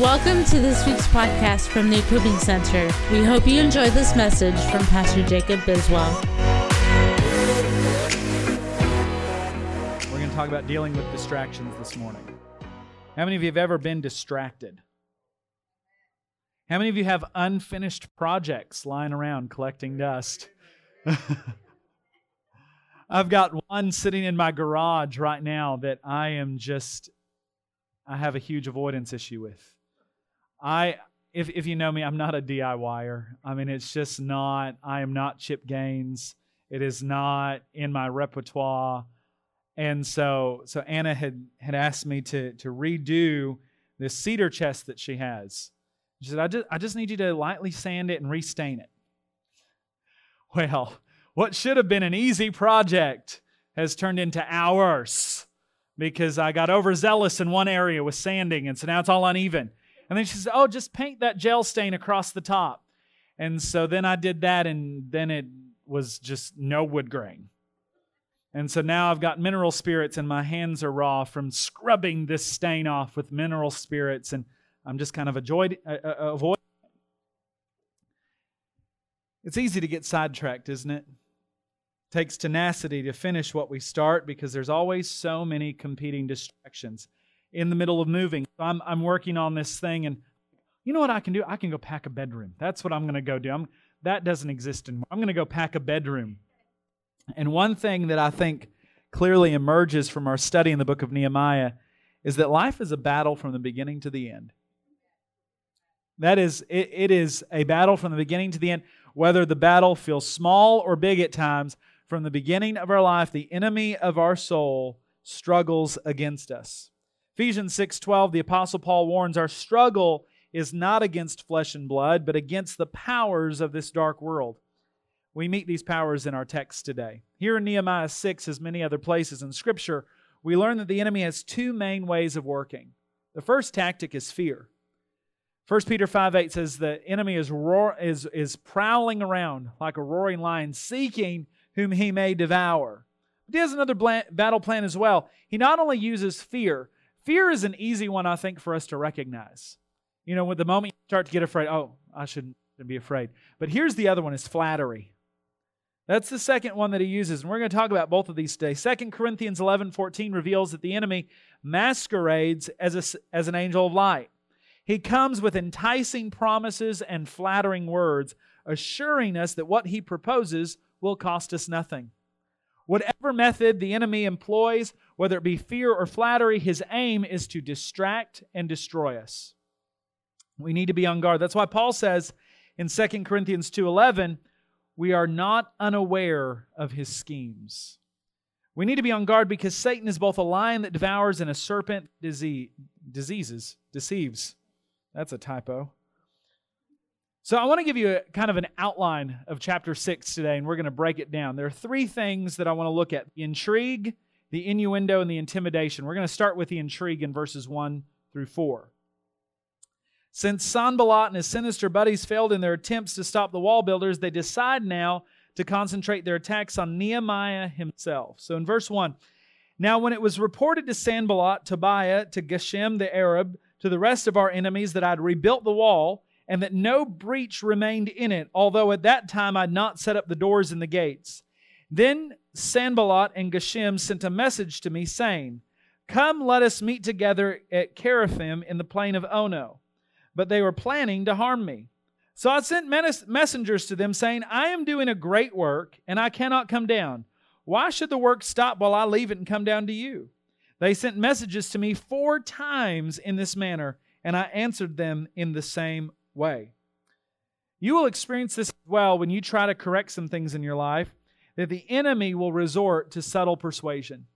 Welcome to this week's podcast from the Equipping Center. We hope you enjoy this message from Pastor Jacob Biswell. We're going to talk about dealing with distractions this morning. How many of you have ever been distracted? How many of you have unfinished projects lying around collecting dust? I've got one sitting in my garage right now that I am just, I have a huge avoidance issue with. I, if, if you know me, I'm not a DIYer. I mean, it's just not, I am not Chip Gaines. It is not in my repertoire. And so, so Anna had, had asked me to, to redo this cedar chest that she has. She said, I just, I just need you to lightly sand it and restain it. Well, what should have been an easy project has turned into hours because I got overzealous in one area with sanding, and so now it's all uneven. And then she says, Oh, just paint that gel stain across the top. And so then I did that, and then it was just no wood grain. And so now I've got mineral spirits, and my hands are raw from scrubbing this stain off with mineral spirits, and I'm just kind of avoid, uh, uh, avoid. It's easy to get sidetracked, isn't it? Takes tenacity to finish what we start because there's always so many competing distractions in the middle of moving. I'm, I'm working on this thing, and you know what I can do? I can go pack a bedroom. That's what I'm going to go do. I'm, that doesn't exist anymore. I'm going to go pack a bedroom. And one thing that I think clearly emerges from our study in the book of Nehemiah is that life is a battle from the beginning to the end. That is, it, it is a battle from the beginning to the end. Whether the battle feels small or big at times, from the beginning of our life, the enemy of our soul struggles against us. Ephesians 6:12 the apostle Paul warns our struggle is not against flesh and blood but against the powers of this dark world. We meet these powers in our text today. Here in Nehemiah 6 as many other places in scripture, we learn that the enemy has two main ways of working. The first tactic is fear. 1 Peter 5 8 says the enemy is, roar, is, is prowling around like a roaring lion, seeking whom he may devour. But he has another battle plan as well. He not only uses fear, Fear is an easy one, I think, for us to recognize. You know, with the moment you start to get afraid, oh, I shouldn't be afraid. But here's the other one is flattery. That's the second one that he uses, and we're going to talk about both of these today. 2 Corinthians 11 14 reveals that the enemy masquerades as, a, as an angel of light. He comes with enticing promises and flattering words, assuring us that what he proposes will cost us nothing. Whatever method the enemy employs, whether it be fear or flattery, his aim is to distract and destroy us. We need to be on guard. That's why Paul says in 2 Corinthians 2:11, we are not unaware of his schemes. We need to be on guard because Satan is both a lion that devours and a serpent disease, diseases, deceives. That's a typo. So I want to give you a kind of an outline of chapter 6 today, and we're going to break it down. There are three things that I want to look at intrigue, the innuendo, and the intimidation. We're going to start with the intrigue in verses 1 through 4. Since Sanballat and his sinister buddies failed in their attempts to stop the wall builders, they decide now to concentrate their attacks on Nehemiah himself. So in verse 1, now when it was reported to Sanballat, Tobiah, to Geshem the Arab, to the rest of our enemies that I'd rebuilt the wall, and that no breach remained in it, although at that time I'd not set up the doors and the gates. Then Sanballat and Geshem sent a message to me, saying, Come, let us meet together at Kiriathim in the plain of Ono. But they were planning to harm me. So I sent messengers to them, saying, I am doing a great work, and I cannot come down. Why should the work stop while I leave it and come down to you? They sent messages to me four times in this manner, and I answered them in the same way. You will experience this as well when you try to correct some things in your life, that the enemy will resort to subtle persuasion.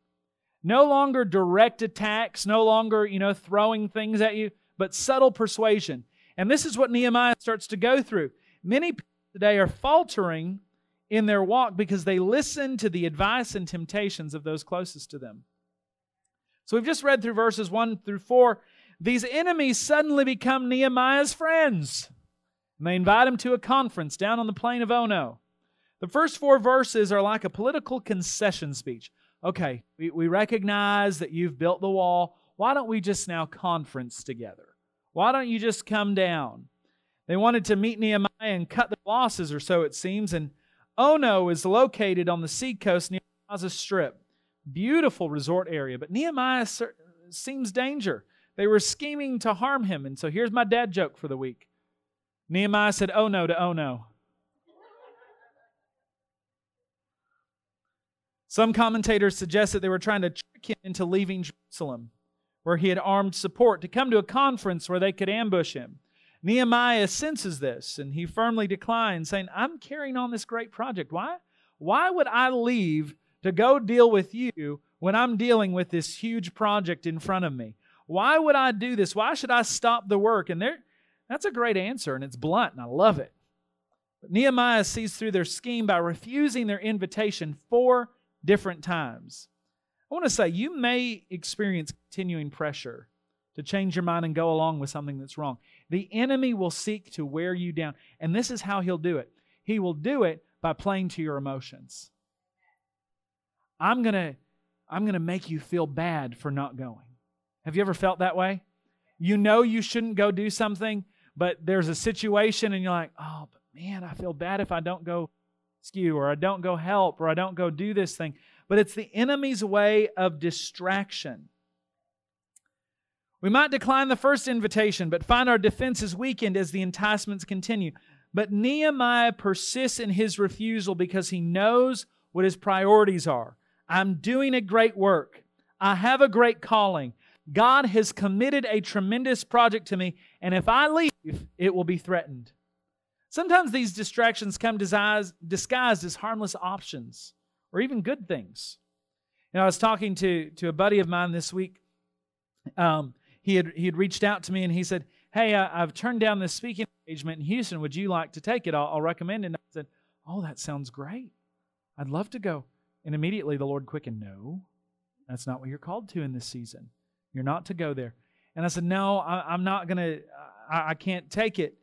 No longer direct attacks, no longer, you know, throwing things at you, but subtle persuasion. And this is what Nehemiah starts to go through. Many people today are faltering in their walk because they listen to the advice and temptations of those closest to them. So we've just read through verses 1 through 4 these enemies suddenly become Nehemiah's friends. And they invite him to a conference down on the plain of Ono. The first four verses are like a political concession speech. Okay, we, we recognize that you've built the wall. Why don't we just now conference together? Why don't you just come down? They wanted to meet Nehemiah and cut the losses, or so it seems. And Ono is located on the seacoast near Gaza Strip. Beautiful resort area, but Nehemiah seems danger. They were scheming to harm him. And so here's my dad joke for the week Nehemiah said, Oh no to oh no. Some commentators suggest that they were trying to trick him into leaving Jerusalem, where he had armed support, to come to a conference where they could ambush him. Nehemiah senses this and he firmly declines, saying, I'm carrying on this great project. Why? Why would I leave to go deal with you when I'm dealing with this huge project in front of me? Why would I do this? Why should I stop the work? And there, that's a great answer, and it's blunt, and I love it. But Nehemiah sees through their scheme by refusing their invitation four different times. I want to say you may experience continuing pressure to change your mind and go along with something that's wrong. The enemy will seek to wear you down, and this is how he'll do it. He will do it by playing to your emotions. I'm going to I'm going to make you feel bad for not going. Have you ever felt that way? You know you shouldn't go do something, but there's a situation and you're like, oh, but man, I feel bad if I don't go skew or I don't go help or I don't go do this thing. But it's the enemy's way of distraction. We might decline the first invitation, but find our defenses weakened as the enticements continue. But Nehemiah persists in his refusal because he knows what his priorities are. I'm doing a great work. I have a great calling. God has committed a tremendous project to me, and if I leave, it will be threatened. Sometimes these distractions come disguised as harmless options or even good things. You know, I was talking to, to a buddy of mine this week. Um, he, had, he had reached out to me and he said, Hey, I, have turned down this speaking engagement in Houston. Would you like to take it? I'll, I'll recommend it. And I said, Oh, that sounds great. I'd love to go. And immediately the Lord quickened, No, that's not what you're called to in this season. You're not to go there. And I said, No, I, am not going to, I can't take it.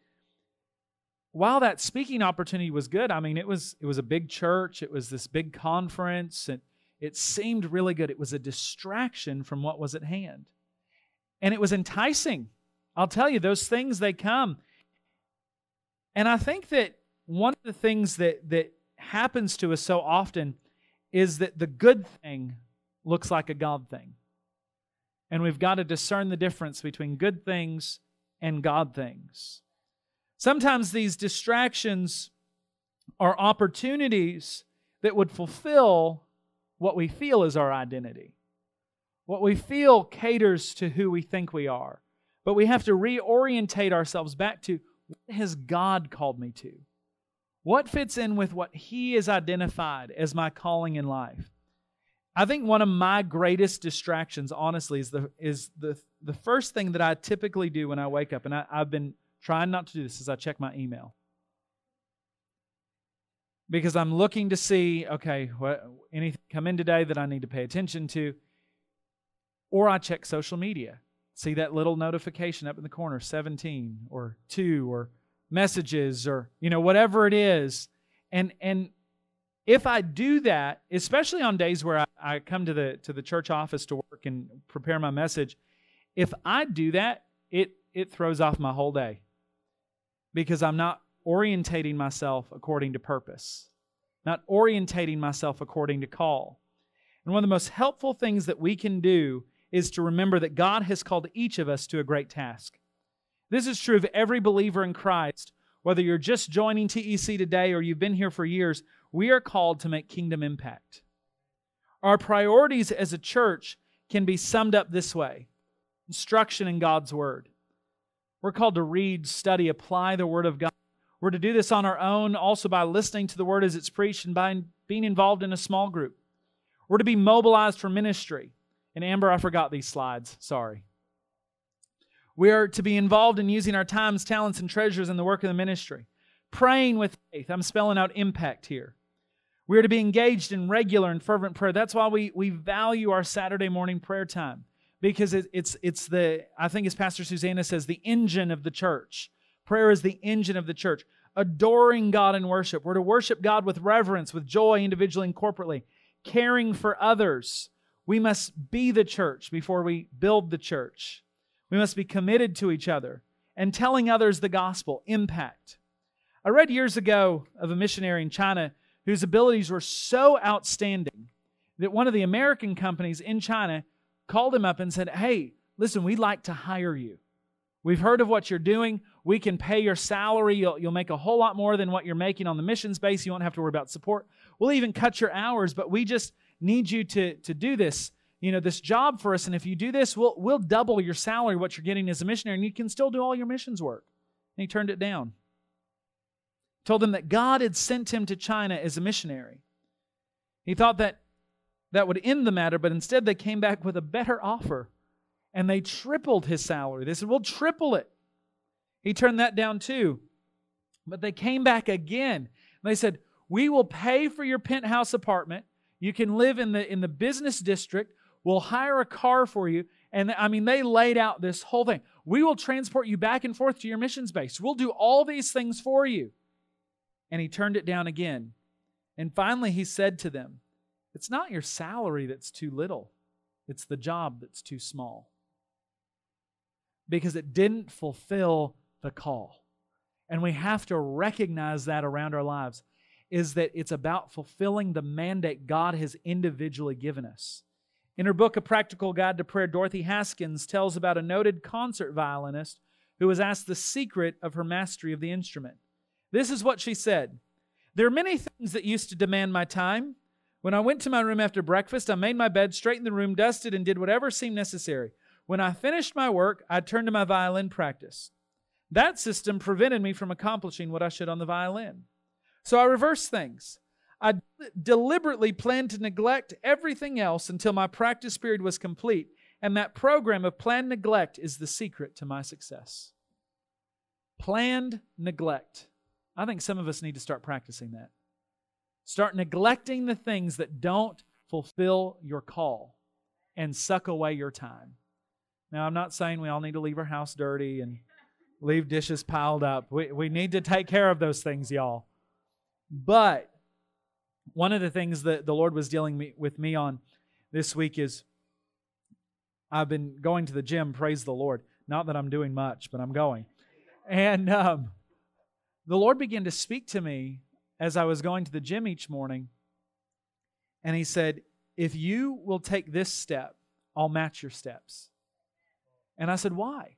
While that speaking opportunity was good, I mean, it was it was a big church, it was this big conference, and it seemed really good. It was a distraction from what was at hand. And it was enticing. I'll tell you, those things they come. And I think that one of the things that that happens to us so often is that the good thing looks like a God thing. And we've got to discern the difference between good things and God things. Sometimes these distractions are opportunities that would fulfill what we feel is our identity. What we feel caters to who we think we are. But we have to reorientate ourselves back to what has God called me to? What fits in with what He has identified as my calling in life? I think one of my greatest distractions, honestly, is the is the the first thing that I typically do when I wake up, and I, I've been trying not to do this, is I check my email. Because I'm looking to see, okay, what anything come in today that I need to pay attention to, or I check social media, see that little notification up in the corner, 17 or two or messages or you know whatever it is, and and if I do that, especially on days where I, I, come to the to the church office to work and prepare my message, if I do that, it it throws off my whole day because I'm not orientating myself according to purpose, not orientating myself according to call. And one of the most helpful things that we can do is to remember that God has called each of us to a great task. This is true of every believer in Christ, whether you're just joining TEC today or you've been here for years we are called to make kingdom impact. Our priorities as a church can be summed up this way instruction in God's Word. We're called to read, study, apply the Word of God. We're to do this on our own, also by listening to the Word as it's preached and by being involved in a small group. We're to be mobilized for ministry. And Amber, I forgot these slides. Sorry. We are to be involved in using our times, talents, and treasures in the work of the ministry. Praying with faith. I'm spelling out impact here. We're to be engaged in regular and fervent prayer. That's why we, we value our Saturday morning prayer time because it, it's, it's the, I think as Pastor Susanna says, the engine of the church. Prayer is the engine of the church. Adoring God in worship. We're to worship God with reverence, with joy, individually and corporately. Caring for others. We must be the church before we build the church. We must be committed to each other and telling others the gospel, impact. I read years ago of a missionary in China whose abilities were so outstanding that one of the American companies in China called him up and said, Hey, listen, we'd like to hire you. We've heard of what you're doing. We can pay your salary. You'll, you'll make a whole lot more than what you're making on the missions base. You won't have to worry about support. We'll even cut your hours, but we just need you to, to do this, you know, this job for us. And if you do this, we'll, we'll double your salary, what you're getting as a missionary, and you can still do all your missions work. And he turned it down. Told them that God had sent him to China as a missionary. He thought that that would end the matter, but instead they came back with a better offer and they tripled his salary. They said, We'll triple it. He turned that down too. But they came back again. They said, We will pay for your penthouse apartment. You can live in the, in the business district. We'll hire a car for you. And I mean, they laid out this whole thing. We will transport you back and forth to your missions base. We'll do all these things for you. And he turned it down again. And finally, he said to them, It's not your salary that's too little, it's the job that's too small because it didn't fulfill the call. And we have to recognize that around our lives is that it's about fulfilling the mandate God has individually given us. In her book, A Practical Guide to Prayer, Dorothy Haskins tells about a noted concert violinist who was asked the secret of her mastery of the instrument. This is what she said There are many things that used to demand my time. When I went to my room after breakfast, I made my bed, straightened the room, dusted, and did whatever seemed necessary. When I finished my work, I turned to my violin practice. That system prevented me from accomplishing what I should on the violin. So I reversed things. I deliberately planned to neglect everything else until my practice period was complete, and that program of planned neglect is the secret to my success. Planned neglect. I think some of us need to start practicing that. Start neglecting the things that don't fulfill your call and suck away your time. Now, I'm not saying we all need to leave our house dirty and leave dishes piled up. We, we need to take care of those things, y'all. But one of the things that the Lord was dealing me, with me on this week is I've been going to the gym, praise the Lord. Not that I'm doing much, but I'm going. And um, the Lord began to speak to me as I was going to the gym each morning. And He said, If you will take this step, I'll match your steps. And I said, Why?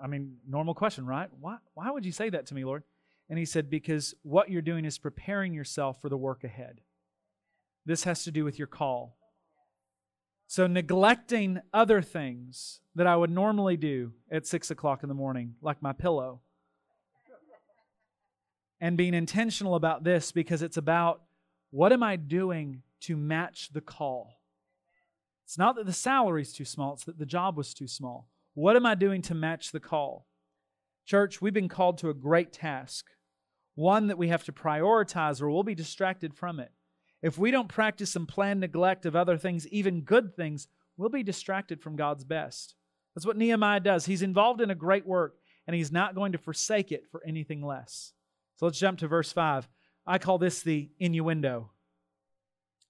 I mean, normal question, right? Why, why would you say that to me, Lord? And he said, Because what you're doing is preparing yourself for the work ahead. This has to do with your call. So, neglecting other things that I would normally do at six o'clock in the morning, like my pillow, and being intentional about this because it's about what am I doing to match the call? It's not that the salary's too small, it's that the job was too small. What am I doing to match the call? Church, we've been called to a great task, one that we have to prioritize or we'll be distracted from it. If we don't practice and plan neglect of other things, even good things, we'll be distracted from God's best. That's what Nehemiah does. He's involved in a great work, and he's not going to forsake it for anything less. So let's jump to verse 5. I call this the innuendo.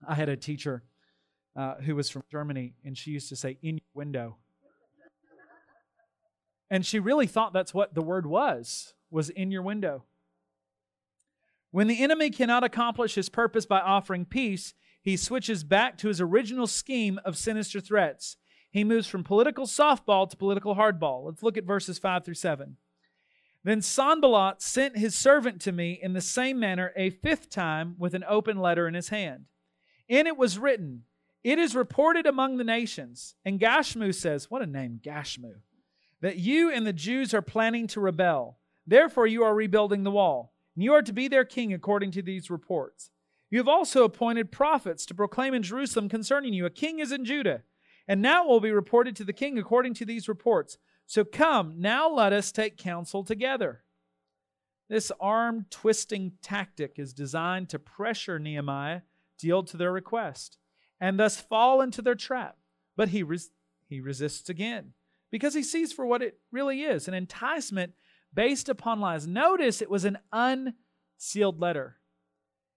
I had a teacher uh, who was from Germany, and she used to say, in your window. And she really thought that's what the word was, was in your window. When the enemy cannot accomplish his purpose by offering peace, he switches back to his original scheme of sinister threats. He moves from political softball to political hardball. Let's look at verses 5 through 7. Then Sanballat sent his servant to me in the same manner a fifth time with an open letter in his hand. In it was written, it is reported among the nations, and Gashmu says, What a name, Gashmu, that you and the Jews are planning to rebel. Therefore, you are rebuilding the wall, and you are to be their king according to these reports. You have also appointed prophets to proclaim in Jerusalem concerning you, a king is in Judah. And now it will be reported to the king according to these reports. So come, now let us take counsel together. This arm twisting tactic is designed to pressure Nehemiah to yield to their request and thus fall into their trap. But he, res- he resists again because he sees for what it really is an enticement based upon lies. Notice it was an unsealed letter.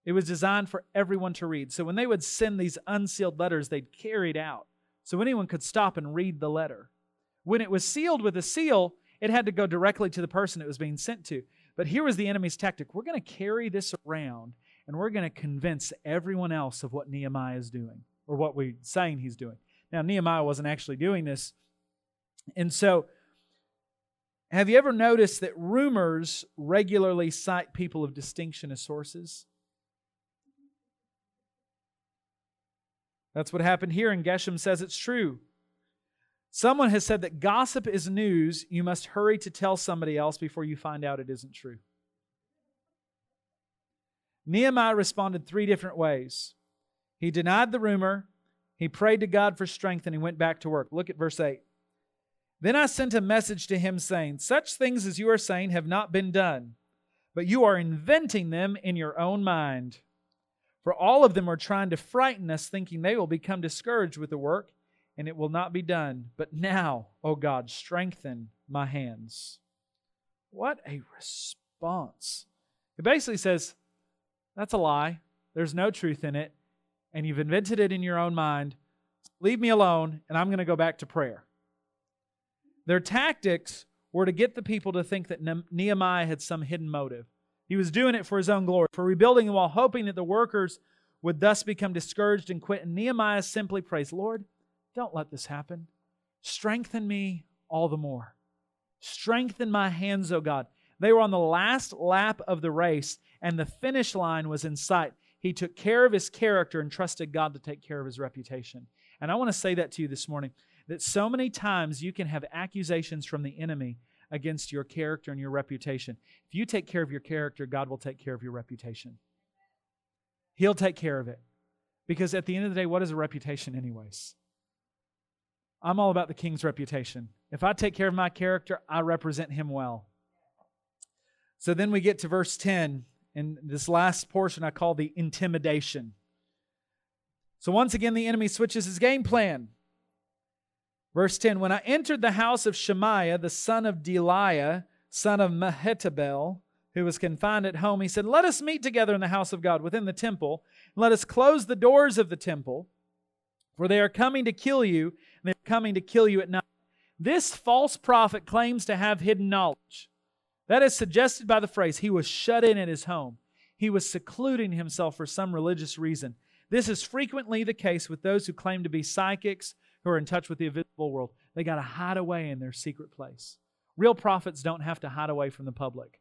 It was designed for everyone to read. So when they would send these unsealed letters, they'd carry it out so anyone could stop and read the letter. When it was sealed with a seal, it had to go directly to the person it was being sent to. But here was the enemy's tactic we're going to carry this around and we're going to convince everyone else of what Nehemiah is doing or what we're saying he's doing. Now, Nehemiah wasn't actually doing this. And so, have you ever noticed that rumors regularly cite people of distinction as sources? That's what happened here, and Geshem says it's true. Someone has said that gossip is news. You must hurry to tell somebody else before you find out it isn't true. Nehemiah responded three different ways. He denied the rumor, he prayed to God for strength, and he went back to work. Look at verse 8. Then I sent a message to him saying, Such things as you are saying have not been done, but you are inventing them in your own mind. For all of them are trying to frighten us, thinking they will become discouraged with the work and it will not be done. But now, O God, strengthen my hands. What a response. It basically says, That's a lie. There's no truth in it. And you've invented it in your own mind. Leave me alone, and I'm going to go back to prayer. Their tactics were to get the people to think that Nehemiah had some hidden motive. He was doing it for his own glory, for rebuilding wall, hoping that the workers would thus become discouraged and quit. And Nehemiah simply prays, Lord, don't let this happen. Strengthen me all the more. Strengthen my hands, O God. They were on the last lap of the race, and the finish line was in sight. He took care of his character and trusted God to take care of his reputation. And I want to say that to you this morning that so many times you can have accusations from the enemy against your character and your reputation. If you take care of your character, God will take care of your reputation. He'll take care of it. Because at the end of the day, what is a reputation, anyways? I'm all about the king's reputation. If I take care of my character, I represent him well. So then we get to verse 10, and this last portion I call the intimidation. So once again, the enemy switches his game plan. Verse 10 When I entered the house of Shemaiah, the son of Delaiah, son of Mehetabel, who was confined at home, he said, Let us meet together in the house of God within the temple, and let us close the doors of the temple, for they are coming to kill you they're coming to kill you at night. This false prophet claims to have hidden knowledge. That is suggested by the phrase, he was shut in at his home. He was secluding himself for some religious reason. This is frequently the case with those who claim to be psychics who are in touch with the invisible world. They got to hide away in their secret place. Real prophets don't have to hide away from the public.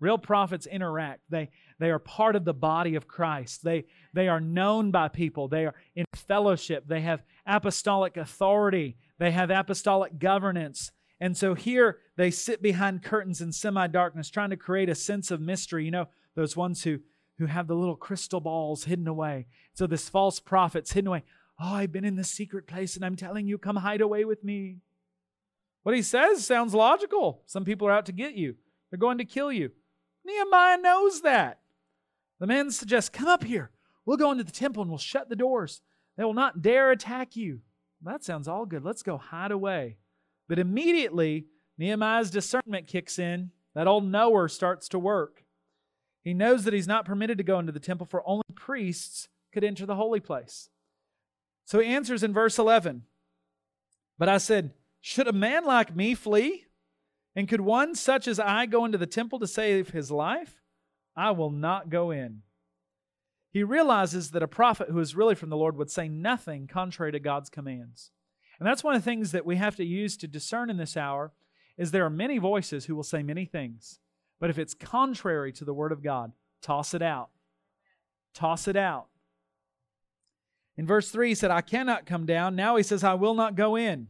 Real prophets interact. They, they are part of the body of Christ. They, they are known by people. They are in fellowship. They have apostolic authority. They have apostolic governance. And so here they sit behind curtains in semi darkness, trying to create a sense of mystery. You know, those ones who, who have the little crystal balls hidden away. So this false prophet's hidden away. Oh, I've been in the secret place and I'm telling you, come hide away with me. What he says sounds logical. Some people are out to get you, they're going to kill you. Nehemiah knows that. The man suggests, Come up here. We'll go into the temple and we'll shut the doors. They will not dare attack you. That sounds all good. Let's go hide away. But immediately, Nehemiah's discernment kicks in. That old knower starts to work. He knows that he's not permitted to go into the temple, for only priests could enter the holy place. So he answers in verse 11 But I said, Should a man like me flee? And could one such as I go into the temple to save his life? I will not go in. He realizes that a prophet who is really from the Lord would say nothing contrary to God's commands. And that's one of the things that we have to use to discern in this hour is there are many voices who will say many things. But if it's contrary to the word of God, toss it out. Toss it out. In verse 3 he said, I cannot come down. Now he says, I will not go in.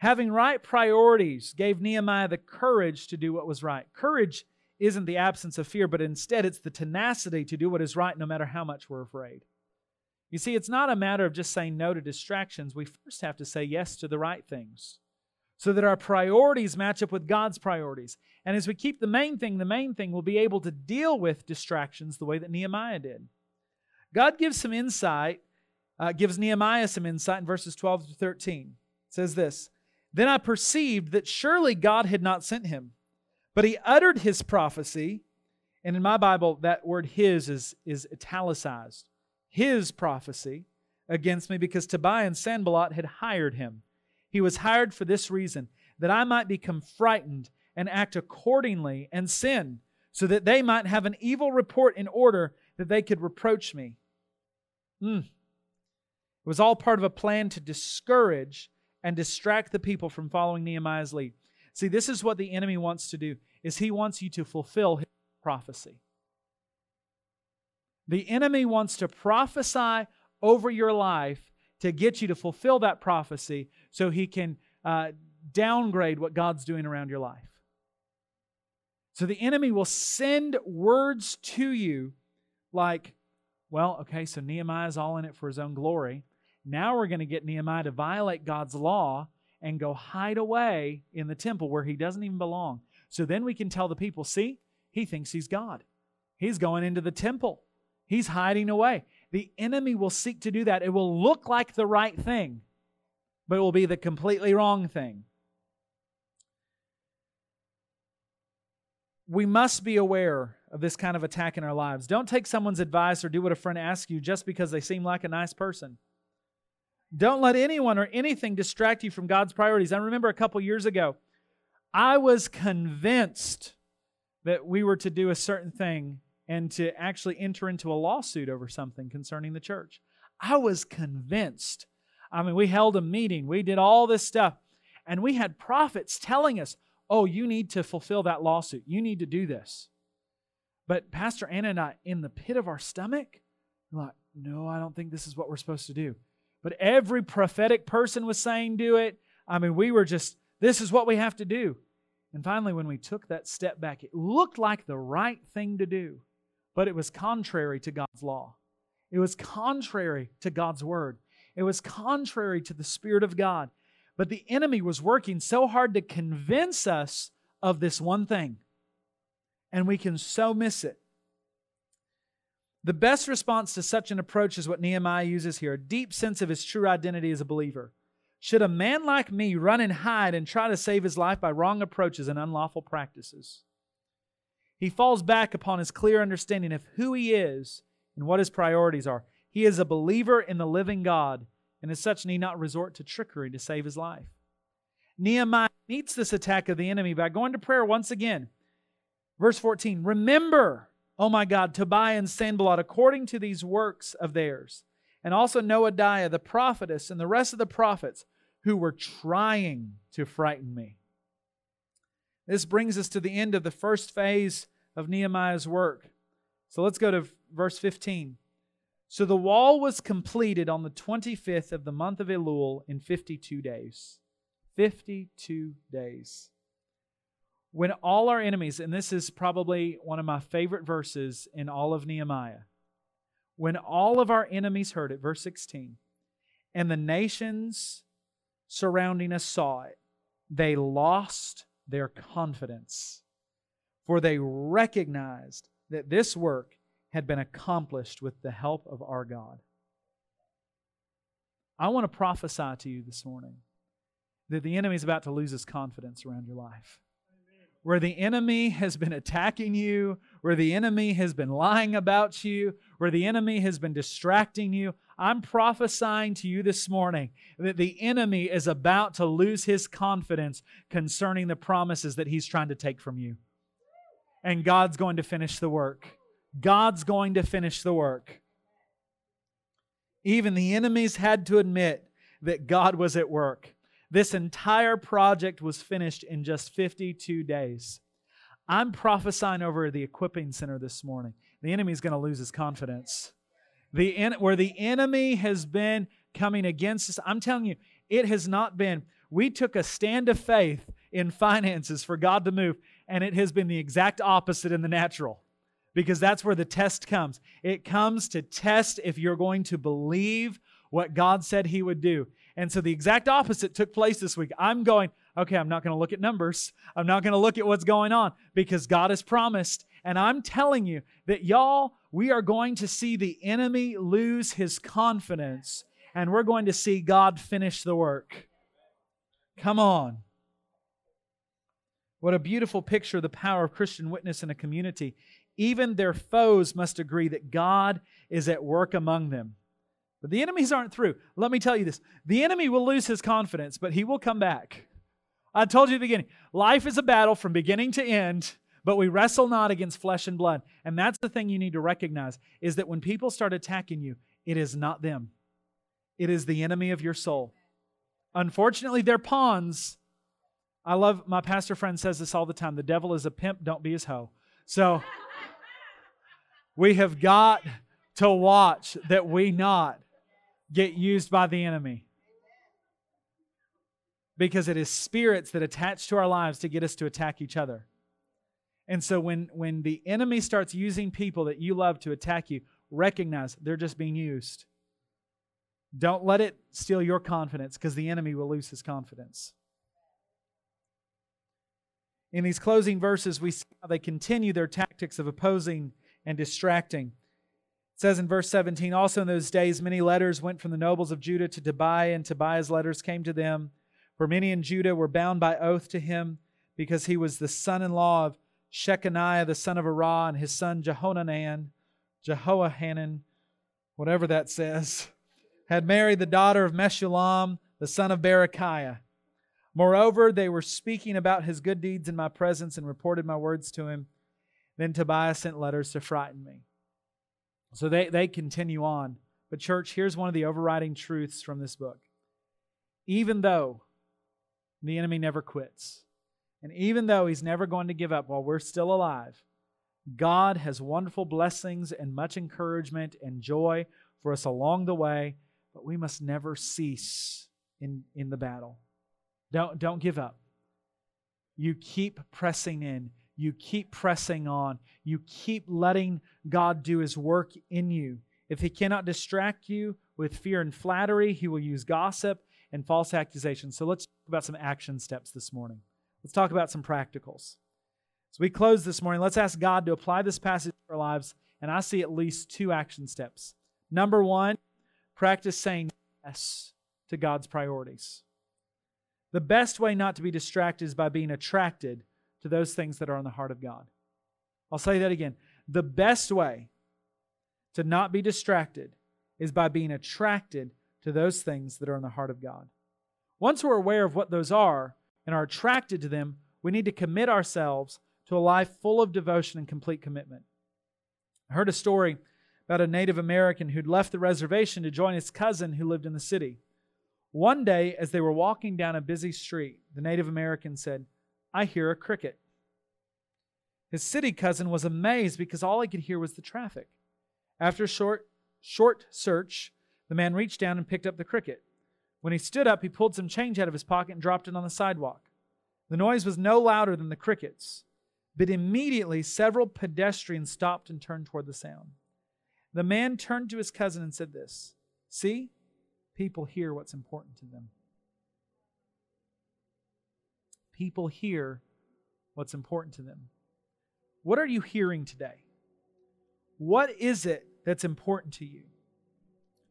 Having right priorities gave Nehemiah the courage to do what was right. Courage isn't the absence of fear, but instead it's the tenacity to do what is right no matter how much we're afraid. You see, it's not a matter of just saying no to distractions. We first have to say yes to the right things so that our priorities match up with God's priorities. And as we keep the main thing the main thing, we'll be able to deal with distractions the way that Nehemiah did. God gives some insight, uh, gives Nehemiah some insight in verses 12 to 13. It says this then I perceived that surely God had not sent him, but he uttered his prophecy. And in my Bible, that word his is, is italicized. His prophecy against me because Tobiah and Sanballat had hired him. He was hired for this reason, that I might become frightened and act accordingly and sin, so that they might have an evil report in order that they could reproach me. Mm. It was all part of a plan to discourage and distract the people from following Nehemiah's lead. See, this is what the enemy wants to do is he wants you to fulfill his prophecy. The enemy wants to prophesy over your life to get you to fulfill that prophecy so he can uh, downgrade what God's doing around your life. So the enemy will send words to you like, well, okay, so Nehemiah's all in it for his own glory. Now we're going to get Nehemiah to violate God's law and go hide away in the temple where he doesn't even belong. So then we can tell the people, see, he thinks he's God. He's going into the temple, he's hiding away. The enemy will seek to do that. It will look like the right thing, but it will be the completely wrong thing. We must be aware of this kind of attack in our lives. Don't take someone's advice or do what a friend asks you just because they seem like a nice person. Don't let anyone or anything distract you from God's priorities. I remember a couple years ago, I was convinced that we were to do a certain thing and to actually enter into a lawsuit over something concerning the church. I was convinced. I mean, we held a meeting, we did all this stuff, and we had prophets telling us, oh, you need to fulfill that lawsuit. You need to do this. But Pastor Anna and I, in the pit of our stomach, like, no, I don't think this is what we're supposed to do. But every prophetic person was saying, do it. I mean, we were just, this is what we have to do. And finally, when we took that step back, it looked like the right thing to do, but it was contrary to God's law. It was contrary to God's word. It was contrary to the Spirit of God. But the enemy was working so hard to convince us of this one thing, and we can so miss it. The best response to such an approach is what Nehemiah uses here a deep sense of his true identity as a believer. Should a man like me run and hide and try to save his life by wrong approaches and unlawful practices? He falls back upon his clear understanding of who he is and what his priorities are. He is a believer in the living God, and as such, need not resort to trickery to save his life. Nehemiah meets this attack of the enemy by going to prayer once again. Verse 14 Remember, O my God, Tobiah and Sanballat, according to these works of theirs and also Noadiah the prophetess and the rest of the prophets who were trying to frighten me. This brings us to the end of the first phase of Nehemiah's work. So let's go to verse 15. So the wall was completed on the 25th of the month of Elul in 52 days. 52 days. When all our enemies, and this is probably one of my favorite verses in all of Nehemiah, when all of our enemies heard it, verse 16, and the nations surrounding us saw it, they lost their confidence, for they recognized that this work had been accomplished with the help of our God. I want to prophesy to you this morning that the enemy is about to lose his confidence around your life where the enemy has been attacking you, where the enemy has been lying about you, where the enemy has been distracting you, I'm prophesying to you this morning that the enemy is about to lose his confidence concerning the promises that he's trying to take from you. And God's going to finish the work. God's going to finish the work. Even the enemies had to admit that God was at work. This entire project was finished in just 52 days. I'm prophesying over the equipping center this morning. The enemy is going to lose his confidence. The en- where the enemy has been coming against us, I'm telling you, it has not been. We took a stand of faith in finances for God to move, and it has been the exact opposite in the natural because that's where the test comes. It comes to test if you're going to believe what God said He would do. And so the exact opposite took place this week. I'm going, okay, I'm not going to look at numbers. I'm not going to look at what's going on because God has promised. And I'm telling you that, y'all, we are going to see the enemy lose his confidence and we're going to see God finish the work. Come on. What a beautiful picture of the power of Christian witness in a community. Even their foes must agree that God is at work among them. But the enemies aren't through. Let me tell you this the enemy will lose his confidence, but he will come back. I told you at the beginning life is a battle from beginning to end, but we wrestle not against flesh and blood. And that's the thing you need to recognize is that when people start attacking you, it is not them, it is the enemy of your soul. Unfortunately, they're pawns. I love my pastor friend says this all the time the devil is a pimp, don't be his hoe. So we have got to watch that we not get used by the enemy. Because it is spirits that attach to our lives to get us to attack each other. And so when, when the enemy starts using people that you love to attack you, recognize they're just being used. Don't let it steal your confidence because the enemy will lose his confidence. In these closing verses, we see how they continue their tactics of opposing and distracting. Says in verse 17 Also in those days, many letters went from the nobles of Judah to Tobiah, and Tobiah's letters came to them. For many in Judah were bound by oath to him because he was the son in law of Shechaniah, the son of Arah, and his son Jehohanan, Jehoahanan, whatever that says, had married the daughter of Meshullam, the son of Berechiah. Moreover, they were speaking about his good deeds in my presence and reported my words to him. Then Tobiah sent letters to frighten me. So they, they continue on. But, church, here's one of the overriding truths from this book. Even though the enemy never quits, and even though he's never going to give up while we're still alive, God has wonderful blessings and much encouragement and joy for us along the way, but we must never cease in, in the battle. Don't, don't give up. You keep pressing in. You keep pressing on. You keep letting God do His work in you. If He cannot distract you with fear and flattery, He will use gossip and false accusations. So let's talk about some action steps this morning. Let's talk about some practicals. As we close this morning, let's ask God to apply this passage to our lives, and I see at least two action steps. Number one, practice saying yes to God's priorities. The best way not to be distracted is by being attracted to those things that are on the heart of God. I'll say that again. The best way to not be distracted is by being attracted to those things that are in the heart of God. Once we're aware of what those are and are attracted to them, we need to commit ourselves to a life full of devotion and complete commitment. I heard a story about a Native American who'd left the reservation to join his cousin who lived in the city. One day, as they were walking down a busy street, the Native American said, I hear a cricket. His city cousin was amazed because all he could hear was the traffic. After a short, short search, the man reached down and picked up the cricket. When he stood up, he pulled some change out of his pocket and dropped it on the sidewalk. The noise was no louder than the crickets, but immediately several pedestrians stopped and turned toward the sound. The man turned to his cousin and said this See, people hear what's important to them. People hear what's important to them. What are you hearing today? What is it that's important to you?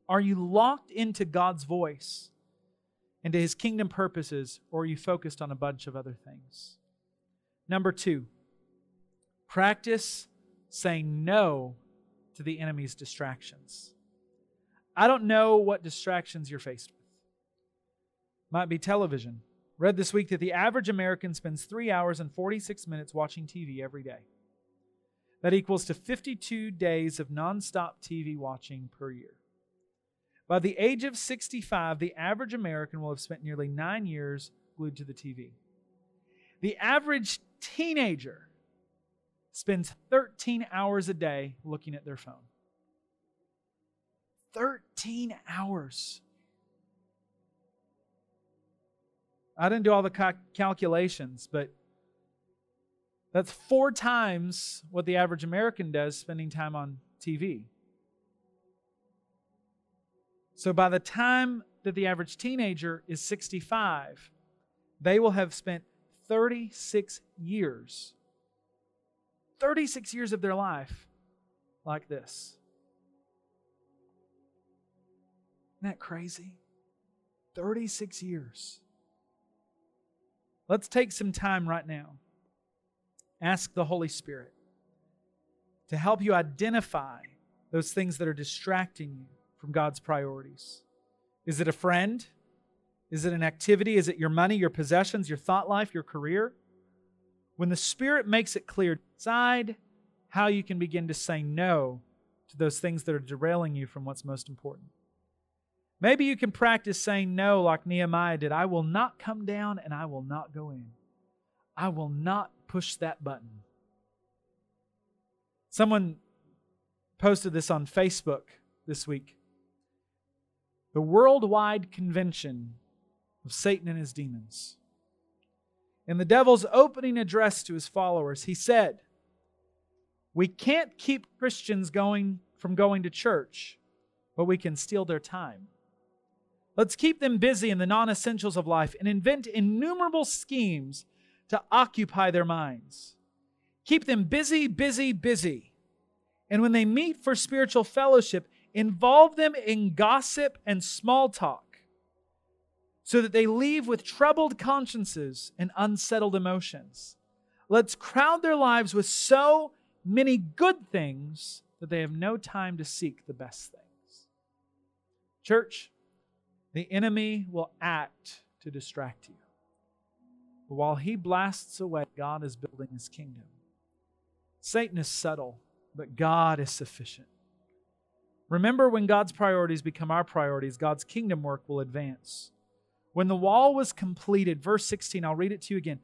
Are you locked into God's voice and to his kingdom purposes, or are you focused on a bunch of other things? Number two, practice saying no to the enemy's distractions. I don't know what distractions you're faced with. Might be television. Read this week that the average American spends three hours and 46 minutes watching TV every day. That equals to 52 days of nonstop TV watching per year. By the age of 65, the average American will have spent nearly nine years glued to the TV. The average teenager spends 13 hours a day looking at their phone. 13 hours. I didn't do all the ca- calculations, but that's four times what the average American does spending time on TV. So by the time that the average teenager is 65, they will have spent 36 years, 36 years of their life like this. Isn't that crazy? 36 years. Let's take some time right now. Ask the Holy Spirit to help you identify those things that are distracting you from God's priorities? Is it a friend? Is it an activity? Is it your money, your possessions, your thought life, your career? When the Spirit makes it clear, decide how you can begin to say no to those things that are derailing you from what's most important. Maybe you can practice saying no like Nehemiah did. I will not come down and I will not go in. I will not push that button. Someone posted this on Facebook this week. The worldwide convention of Satan and his demons. In the devil's opening address to his followers, he said, We can't keep Christians going from going to church, but we can steal their time. Let's keep them busy in the non essentials of life and invent innumerable schemes to occupy their minds. Keep them busy, busy, busy. And when they meet for spiritual fellowship, involve them in gossip and small talk so that they leave with troubled consciences and unsettled emotions. Let's crowd their lives with so many good things that they have no time to seek the best things. Church, the enemy will act to distract you. But while he blasts away, God is building his kingdom. Satan is subtle, but God is sufficient. Remember, when God's priorities become our priorities, God's kingdom work will advance. When the wall was completed, verse 16, I'll read it to you again.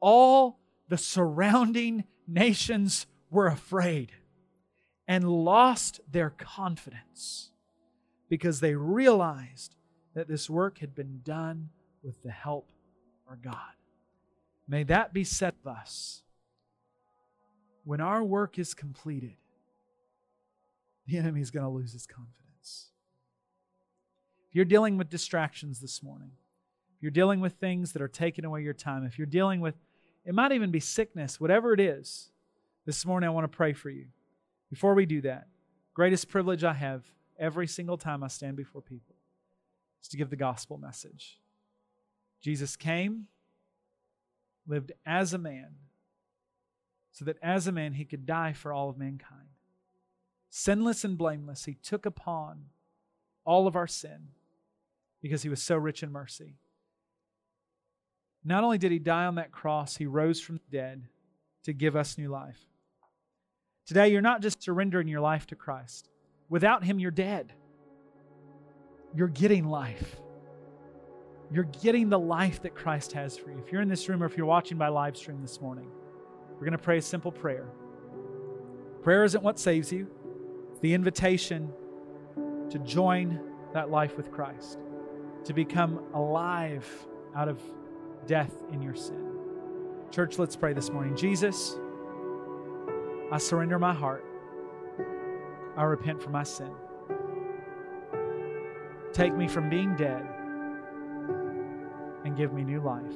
All the surrounding nations were afraid and lost their confidence because they realized that this work had been done with the help of God. May that be said of us. When our work is completed, the enemy is going to lose his confidence. If you're dealing with distractions this morning, if you're dealing with things that are taking away your time, if you're dealing with, it might even be sickness, whatever it is, this morning I want to pray for you. Before we do that, greatest privilege I have every single time I stand before people is to give the gospel message. Jesus came, lived as a man, so that as a man he could die for all of mankind. Sinless and blameless, he took upon all of our sin because he was so rich in mercy. Not only did he die on that cross, he rose from the dead to give us new life. Today, you're not just surrendering your life to Christ. Without Him, you're dead. You're getting life. You're getting the life that Christ has for you. If you're in this room or if you're watching by live stream this morning, we're going to pray a simple prayer. Prayer isn't what saves you, it's the invitation to join that life with Christ, to become alive out of death in your sin. Church, let's pray this morning. Jesus, I surrender my heart. I repent for my sin. Take me from being dead and give me new life.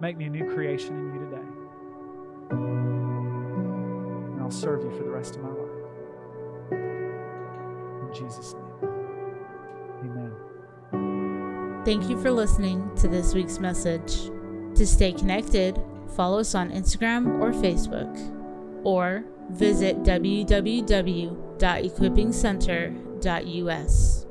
Make me a new creation in you today. And I'll serve you for the rest of my life. In Jesus' name. Amen. Thank you for listening to this week's message. To stay connected, follow us on Instagram or Facebook, or visit www.equippingcenter.us.